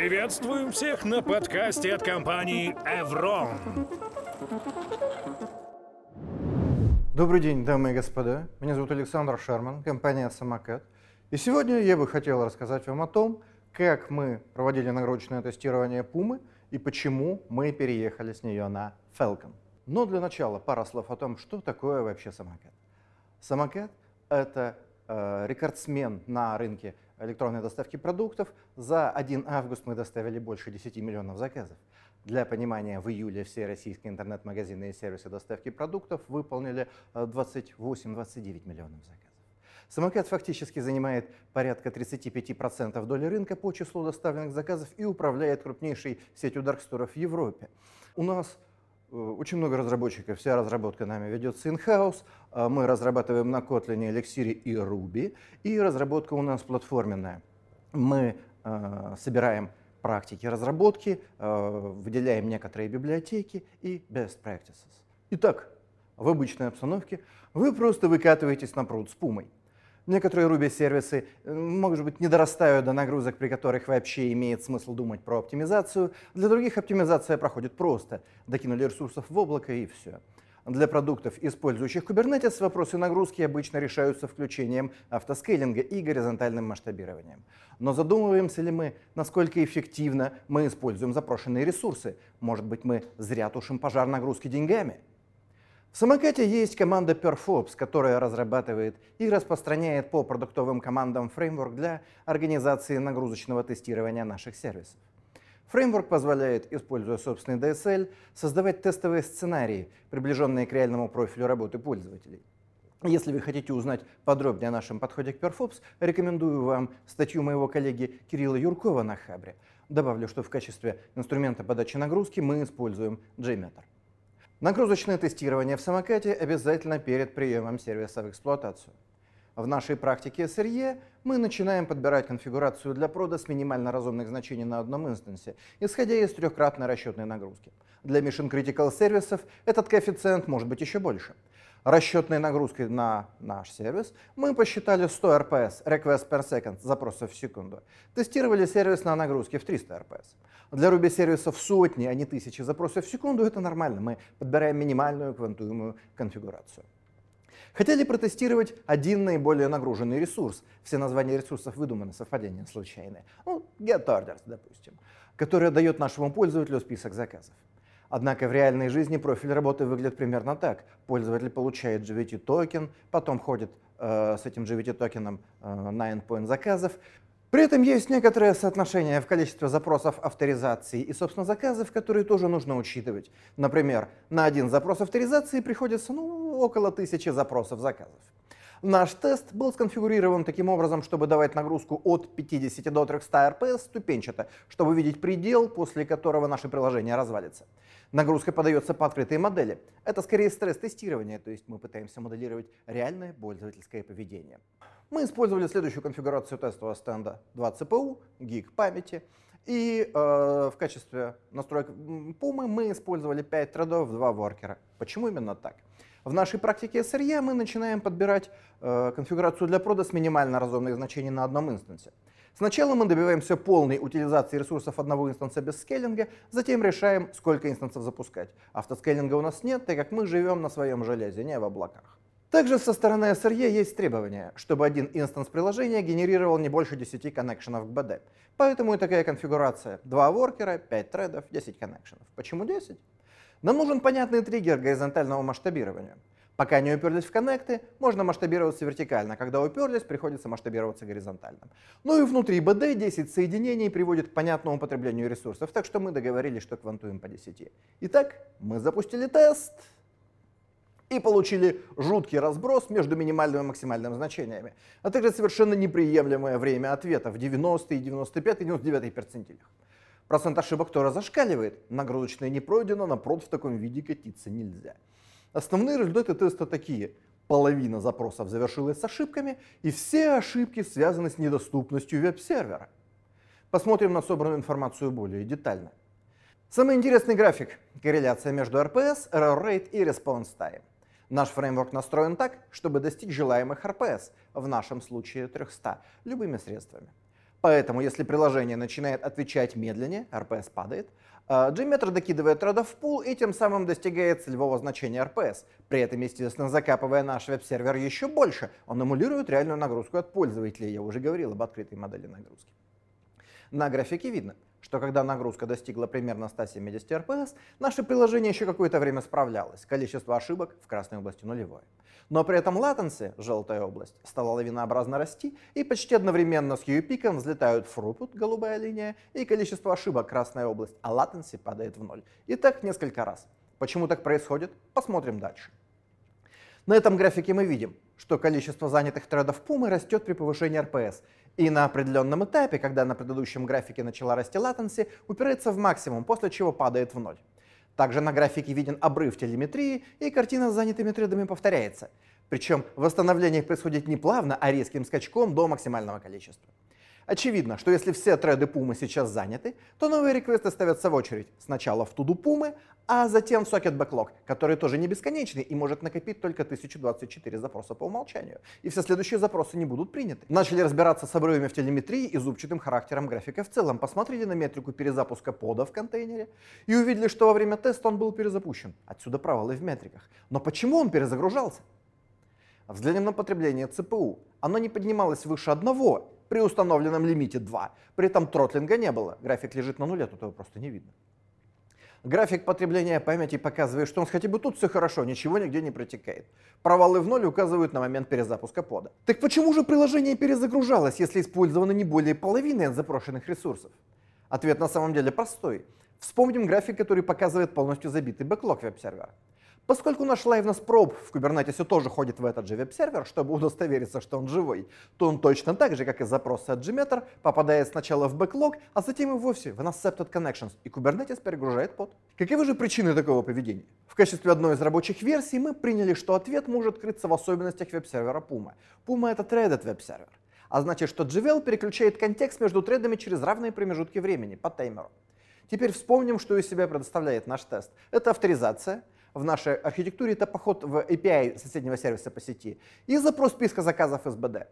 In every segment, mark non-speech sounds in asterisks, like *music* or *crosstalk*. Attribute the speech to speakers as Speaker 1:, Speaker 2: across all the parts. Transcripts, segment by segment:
Speaker 1: Приветствуем всех на подкасте от компании Evron.
Speaker 2: Добрый день, дамы и господа. Меня зовут Александр Шерман, компания «Самокат». И сегодня я бы хотел рассказать вам о том, как мы проводили нагрузочное тестирование Пумы и почему мы переехали с нее на Falcon. Но для начала пара слов о том, что такое вообще самокат. Самокат – это э, рекордсмен на рынке электронной доставки продуктов. За 1 август мы доставили больше 10 миллионов заказов. Для понимания, в июле все российские интернет-магазины и сервисы доставки продуктов выполнили 28-29 миллионов заказов. Самокат фактически занимает порядка 35% доли рынка по числу доставленных заказов и управляет крупнейшей сетью дарксторов в Европе. У нас Э, очень много разработчиков, вся разработка нами ведется in-house. А мы разрабатываем на Kotlin, Elixir и Ruby. И разработка у нас платформенная. Мы э, собираем практики разработки, э, выделяем некоторые библиотеки и best practices. Итак, в обычной обстановке вы просто выкатываетесь на пруд с пумой. Некоторые Ruby-сервисы, э, может быть, не дорастают до нагрузок, при которых вообще имеет смысл думать про оптимизацию. Для других оптимизация проходит просто. Докинули ресурсов в облако и все. Для продуктов, использующих Kubernetes, вопросы нагрузки обычно решаются включением автоскейлинга и горизонтальным масштабированием. Но задумываемся ли мы, насколько эффективно мы используем запрошенные ресурсы? Может быть, мы зря тушим пожар нагрузки деньгами? В самокате есть команда Perfops, которая разрабатывает и распространяет по продуктовым командам фреймворк для организации нагрузочного тестирования наших сервисов. Фреймворк позволяет, используя собственный DSL, создавать тестовые сценарии, приближенные к реальному профилю работы пользователей. Если вы хотите узнать подробнее о нашем подходе к Perfops, рекомендую вам статью моего коллеги Кирилла Юркова на Хабре. Добавлю, что в качестве инструмента подачи нагрузки мы используем JMeter. Нагрузочное тестирование в самокате обязательно перед приемом сервиса в эксплуатацию. В нашей практике SRE мы начинаем подбирать конфигурацию для прода с минимально разумных значений на одном инстансе, исходя из трехкратной расчетной нагрузки. Для Mission Critical сервисов этот коэффициент может быть еще больше. Расчетной нагрузкой на наш сервис мы посчитали 100 RPS, request per second, запросов в секунду. Тестировали сервис на нагрузке в 300 RPS. Для Ruby сервисов сотни, а не тысячи запросов в секунду, это нормально. Мы подбираем минимальную квантуемую конфигурацию. Хотели протестировать один наиболее нагруженный ресурс. Все названия ресурсов выдуманы, совпадения случайные. Ну, getOrders, допустим, который дает нашему пользователю список заказов. Однако в реальной жизни профиль работы выглядит примерно так. Пользователь получает GVT токен, потом ходит э, с этим GVT токеном э, на endpoint заказов, при этом есть некоторое соотношение в количестве запросов авторизации и, собственно, заказов, которые тоже нужно учитывать. Например, на один запрос авторизации приходится ну, около тысячи запросов заказов. Наш тест был сконфигурирован таким образом, чтобы давать нагрузку от 50 до 300 RPS ступенчато, чтобы видеть предел, после которого наше приложение развалится. Нагрузка подается по открытой модели. Это скорее стресс-тестирование, то есть мы пытаемся моделировать реальное пользовательское поведение. Мы использовали следующую конфигурацию тестового стенда. 2 CPU, гиг памяти. И э, в качестве настроек Puma мы использовали 5 тредов, 2 воркера. Почему именно так? В нашей практике SRE мы начинаем подбирать э, конфигурацию для прода с минимально разумных значений на одном инстансе. Сначала мы добиваемся полной утилизации ресурсов одного инстанса без скейлинга, затем решаем, сколько инстансов запускать. Автоскейлинга у нас нет, так как мы живем на своем железе, не в облаках. Также со стороны SRE есть требование, чтобы один инстанс приложения генерировал не больше 10 коннекшенов к BD. Поэтому и такая конфигурация. 2 воркера, 5 тредов, 10 коннекшенов. Почему 10? Нам нужен понятный триггер горизонтального масштабирования. Пока не уперлись в коннекты, можно масштабироваться вертикально. Когда уперлись, приходится масштабироваться горизонтально. Ну и внутри BD 10 соединений приводит к понятному потреблению ресурсов, так что мы договорились, что квантуем по 10. Итак, мы запустили тест и получили жуткий разброс между минимальным и максимальным значениями, а также совершенно неприемлемое время ответа в 90 и 95 и 99 перцентилях. Процент ошибок тоже зашкаливает. Нагрузочное не пройдено, на прод в таком виде катиться нельзя. Основные результаты теста такие. Половина запросов завершилась с ошибками, и все ошибки связаны с недоступностью веб-сервера. Посмотрим на собранную информацию более детально. Самый интересный график – корреляция между RPS, error rate и response time. Наш фреймворк настроен так, чтобы достичь желаемых RPS, в нашем случае 300, любыми средствами. Поэтому, если приложение начинает отвечать медленнее, RPS падает, а Gmetr докидывает тредов в пул и тем самым достигает целевого значения RPS. При этом, естественно, закапывая наш веб-сервер еще больше, он эмулирует реальную нагрузку от пользователей. Я уже говорил об открытой модели нагрузки. На графике видно, что когда нагрузка достигла примерно 170 RPS, наше приложение еще какое-то время справлялось. Количество ошибок в красной области нулевое. Но при этом latency, желтая область, стала лавинообразно расти, и почти одновременно с ее пиком взлетают throughput, голубая линия, и количество ошибок, красная область, а latency падает в ноль. И так несколько раз. Почему так происходит? Посмотрим дальше. На этом графике мы видим, что количество занятых тредов Пумы растет при повышении RPS. И на определенном этапе, когда на предыдущем графике начала расти latency, упирается в максимум, после чего падает в ноль. Также на графике виден обрыв телеметрии, и картина с занятыми тредами повторяется. Причем восстановление происходит не плавно, а резким скачком до максимального количества. Очевидно, что если все треды Пумы сейчас заняты, то новые реквесты ставятся в очередь. Сначала в туду Пумы, а затем в сокет бэклог, который тоже не бесконечный и может накопить только 1024 запроса по умолчанию. И все следующие запросы не будут приняты. Начали разбираться с обрывами в телеметрии и зубчатым характером графика в целом. Посмотрели на метрику перезапуска пода в контейнере и увидели, что во время теста он был перезапущен. Отсюда провалы в метриках. Но почему он перезагружался? Взглянем на потребление ЦПУ. Оно не поднималось выше одного при установленном лимите 2. При этом тротлинга не было. График лежит на нуле, тут его просто не видно. График потребления памяти показывает, что он хотя бы тут все хорошо, ничего нигде не протекает. Провалы в ноль указывают на момент перезапуска пода. Так почему же приложение перезагружалось, если использовано не более половины от запрошенных ресурсов? Ответ на самом деле простой. Вспомним график, который показывает полностью забитый бэклог веб-сервера. Поскольку наш liveness probe в Kubernetes тоже ходит в этот же веб-сервер, чтобы удостовериться, что он живой, то он точно так же, как и запросы от JMeter, попадает сначала в бэклог, а затем и вовсе в Unaccepted Connections, и Kubernetes перегружает под. Каковы же причины такого поведения? В качестве одной из рабочих версий мы приняли, что ответ может крыться в особенностях веб-сервера Puma. Puma — это threaded веб-сервер, а значит, что GVL переключает контекст между тредами через равные промежутки времени по таймеру. Теперь вспомним, что из себя предоставляет наш тест. Это авторизация — в нашей архитектуре это поход в API соседнего сервиса по сети и запрос списка заказов SBD.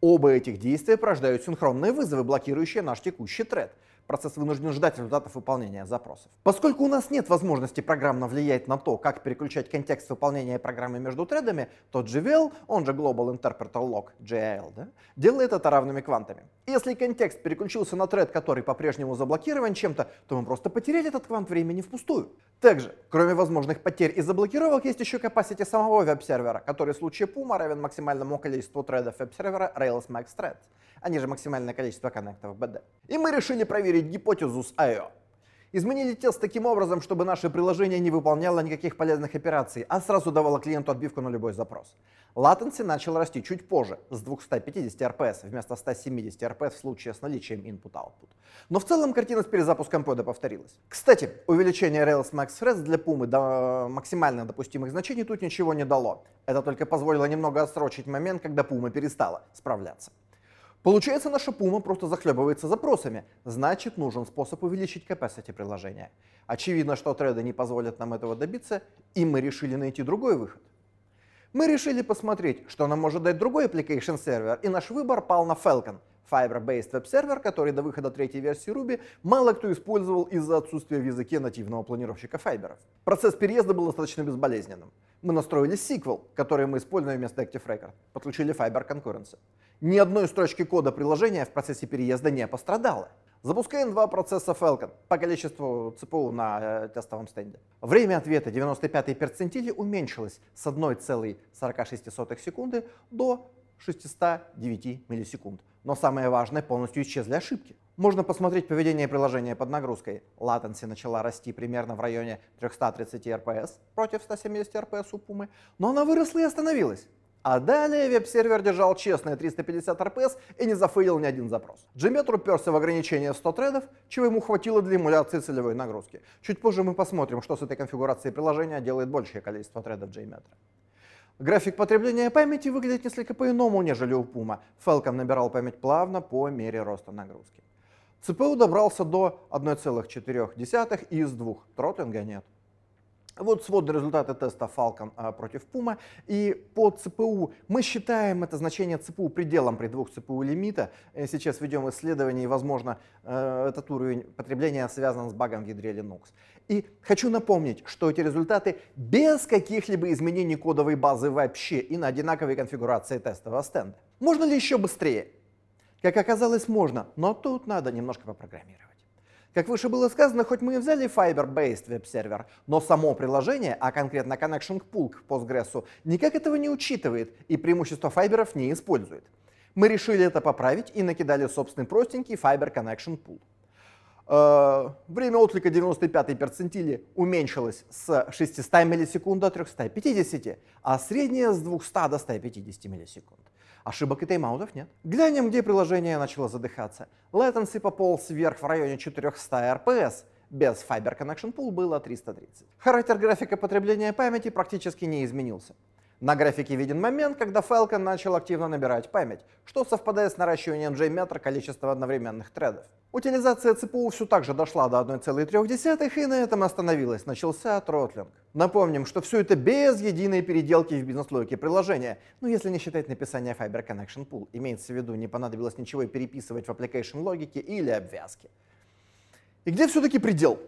Speaker 2: Оба этих действия порождают синхронные вызовы, блокирующие наш текущий тред процесс вынужден ждать результатов выполнения запросов. Поскольку у нас нет возможности программно влиять на то, как переключать контекст выполнения программы между тредами, то GVL, он же Global Interpreter Log, GIL, да, делает это равными квантами. Если контекст переключился на тред, который по-прежнему заблокирован чем-то, то мы просто потеряли этот квант времени впустую. Также, кроме возможных потерь и заблокировок, есть еще capacity самого веб-сервера, который в случае Puma равен максимальному количеству тредов веб-сервера Rails Max Threads они же максимальное количество коннектов BD. И мы решили проверить гипотезу с I.O. Изменили тест таким образом, чтобы наше приложение не выполняло никаких полезных операций, а сразу давало клиенту отбивку на любой запрос. Latency начал расти чуть позже, с 250 RPS вместо 170 RPS в случае с наличием input-output. Но в целом картина с перезапуском кода повторилась. Кстати, увеличение Rails Max Threads для Puma до максимально допустимых значений тут ничего не дало. Это только позволило немного отсрочить момент, когда Puma перестала справляться. Получается, наша Puma просто захлебывается запросами. Значит, нужен способ увеличить capacity приложения. Очевидно, что треды не позволят нам этого добиться, и мы решили найти другой выход. Мы решили посмотреть, что нам может дать другой application сервер, и наш выбор пал на Falcon, Fiber-based веб-сервер, который до выхода третьей версии Ruby мало кто использовал из-за отсутствия в языке нативного планировщика файберов. Процесс переезда был достаточно безболезненным. Мы настроили SQL, который мы используем вместо Active Record, подключили Fiber Concurrency. Ни одной строчки кода приложения в процессе переезда не пострадало. Запускаем два процесса Falcon по количеству ЦПУ на э, тестовом стенде. Время ответа 95 перцентили уменьшилось с 1,46 секунды до 609 миллисекунд. Но самое важное, полностью исчезли ошибки. Можно посмотреть поведение приложения под нагрузкой. Latency начала расти примерно в районе 330 RPS против 170 RPS у Пумы, но она выросла и остановилась. А далее веб-сервер держал честные 350 RPS и не зафейлил ни один запрос. Gmetr уперся в ограничение 100 тредов, чего ему хватило для эмуляции целевой нагрузки. Чуть позже мы посмотрим, что с этой конфигурацией приложения делает большее количество тредов Gmetr. График потребления памяти выглядит несколько по-иному, нежели у Puma. Falcon набирал память плавно по мере роста нагрузки. ЦПУ добрался до 1,4 из 2, тротлинга нет. Вот сводные результаты теста Falcon а, против Puma. И по ЦПУ мы считаем это значение ЦПУ пределом при двух ЦПУ лимита. Э, Сейчас ведем исследование, и, возможно, э, этот уровень потребления связан с багом в ядре Linux. И хочу напомнить, что эти результаты без каких-либо изменений кодовой базы вообще и на одинаковой конфигурации тестового стенда. Можно ли еще быстрее? Как оказалось, можно, но тут надо немножко попрограммировать. Как выше было сказано, хоть мы и взяли Fiber-based веб-сервер, но само приложение, а конкретно Connection Pool к Postgres, никак этого не учитывает и преимущества файберов не использует. Мы решили это поправить и накидали собственный простенький Fiber Connection Pool. Э, Время отклика 95 перцентили уменьшилось с 600 миллисекунд до 350, а среднее с 200 до 150 миллисекунд. Ошибок и тайм-аутов нет. Глянем, где приложение начало задыхаться. Latency пополз вверх в районе 400 RPS. Без Fiber Connection Pool было 330. Характер графика потребления памяти практически не изменился. На графике виден момент, когда Falcon начал активно набирать память, что совпадает с наращиванием JMeter количества одновременных тредов. Утилизация ЦПУ все так же дошла до 1,3 и на этом остановилась. Начался тротлинг. Напомним, что все это без единой переделки в бизнес-логике приложения. Ну, если не считать написание Fiber Connection Pool. Имеется в виду, не понадобилось ничего переписывать в application логике или обвязке. И где все-таки предел?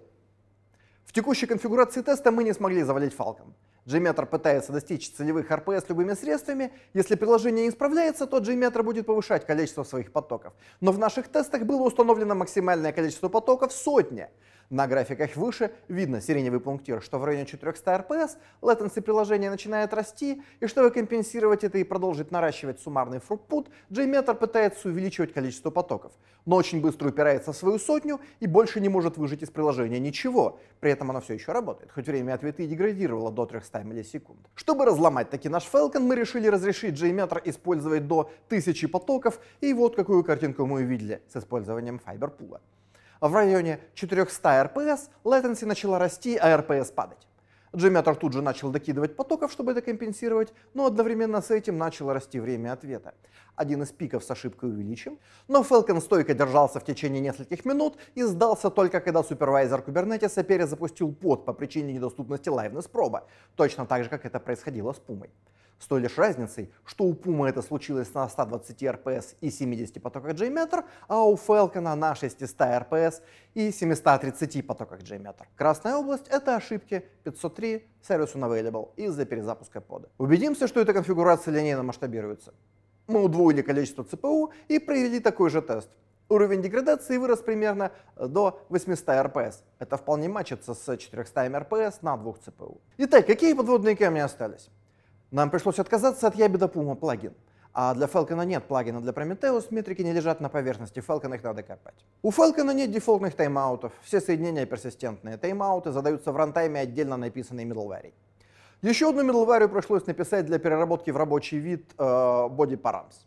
Speaker 2: Текущей конфигурации теста мы не смогли завалить Falcon. JMeter пытается достичь целевых RPS любыми средствами. Если приложение не справляется, то JMeter будет повышать количество своих потоков. Но в наших тестах было установлено максимальное количество потоков сотня. На графиках выше видно сиреневый пунктир, что в районе 400 RPS latency приложения начинает расти, и чтобы компенсировать это и продолжить наращивать суммарный throughput, JMeter пытается увеличивать количество потоков, но очень быстро упирается в свою сотню и больше не может выжить из приложения ничего. При этом оно все еще работает, хоть время ответа и деградировало до 300 миллисекунд. Чтобы разломать таки наш Falcon, мы решили разрешить JMeter использовать до 1000 потоков, и вот какую картинку мы увидели с использованием Fiberpool в районе 400 RPS latency начала расти, а RPS падать. JMeter тут же начал докидывать потоков, чтобы это компенсировать, но одновременно с этим начало расти время ответа. Один из пиков с ошибкой увеличим, но Falcon стойко держался в течение нескольких минут и сдался только когда супервайзер Kubernetes перезапустил под по причине недоступности liveness проба, точно так же, как это происходило с Пумой. С той лишь разницей, что у Puma это случилось на 120 RPS и 70 потоках JMeter, а у Falcon на 600 RPS и 730 потоках JMeter. Красная область — это ошибки 503 Service Unavailable из-за перезапуска пода. Убедимся, что эта конфигурация линейно масштабируется. Мы удвоили количество ЦПУ и провели такой же тест. Уровень деградации вырос примерно до 800 RPS. Это вполне мачится с 400 RPS на двух ЦПУ. Итак, какие подводные камни остались? Нам пришлось отказаться от Ябеда Puma плагин. А для Falcon нет плагина для Prometheus, метрики не лежат на поверхности, Falcon их надо копать. У Falcon нет дефолтных тайм-аутов, все соединения персистентные. Тайм-ауты задаются в рантайме отдельно написанной middleware. Еще одну middleware пришлось написать для переработки в рабочий вид э, body params.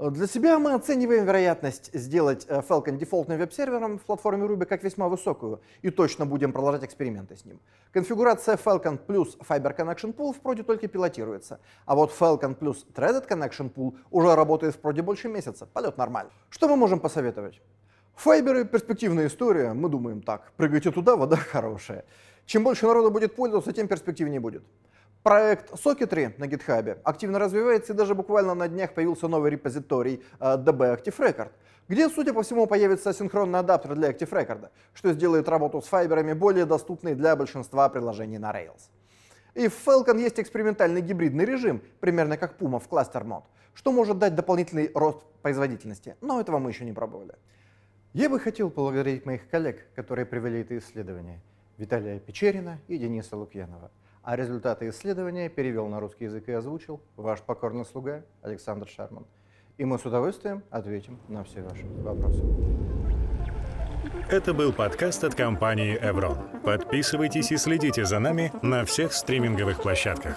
Speaker 2: Для себя мы оцениваем вероятность сделать э, Falcon дефолтным веб-сервером в платформе Ruby как весьма высокую и точно будем продолжать эксперименты с ним. Конфигурация Falcon плюс Fiber Connection Pool в проде только пилотируется, а вот Falcon плюс Threaded Connection Pool уже работает в проде больше месяца, полет нормальный. Что мы можем посоветовать? Файберы – перспективная история, мы думаем так. Прыгайте туда, вода *laughs* хорошая. Чем больше народу будет пользоваться, тем перспективнее будет. Проект Socketry на GitHub активно развивается, и даже буквально на днях появился новый репозиторий DB Active Record, где, судя по всему, появится синхронный адаптер для Active Record, что сделает работу с файберами более доступной для большинства приложений на Rails. И в Falcon есть экспериментальный гибридный режим, примерно как Puma в Cluster Mode, что может дать дополнительный рост производительности, но этого мы еще не пробовали. Я бы хотел поблагодарить моих коллег, которые провели это исследование, Виталия Печерина и Дениса Лукьянова. А результаты исследования перевел на русский язык и озвучил ваш покорный слуга Александр Шарман. И мы с удовольствием ответим на все ваши вопросы.
Speaker 1: Это был подкаст от компании Evron. Подписывайтесь и следите за нами на всех стриминговых площадках.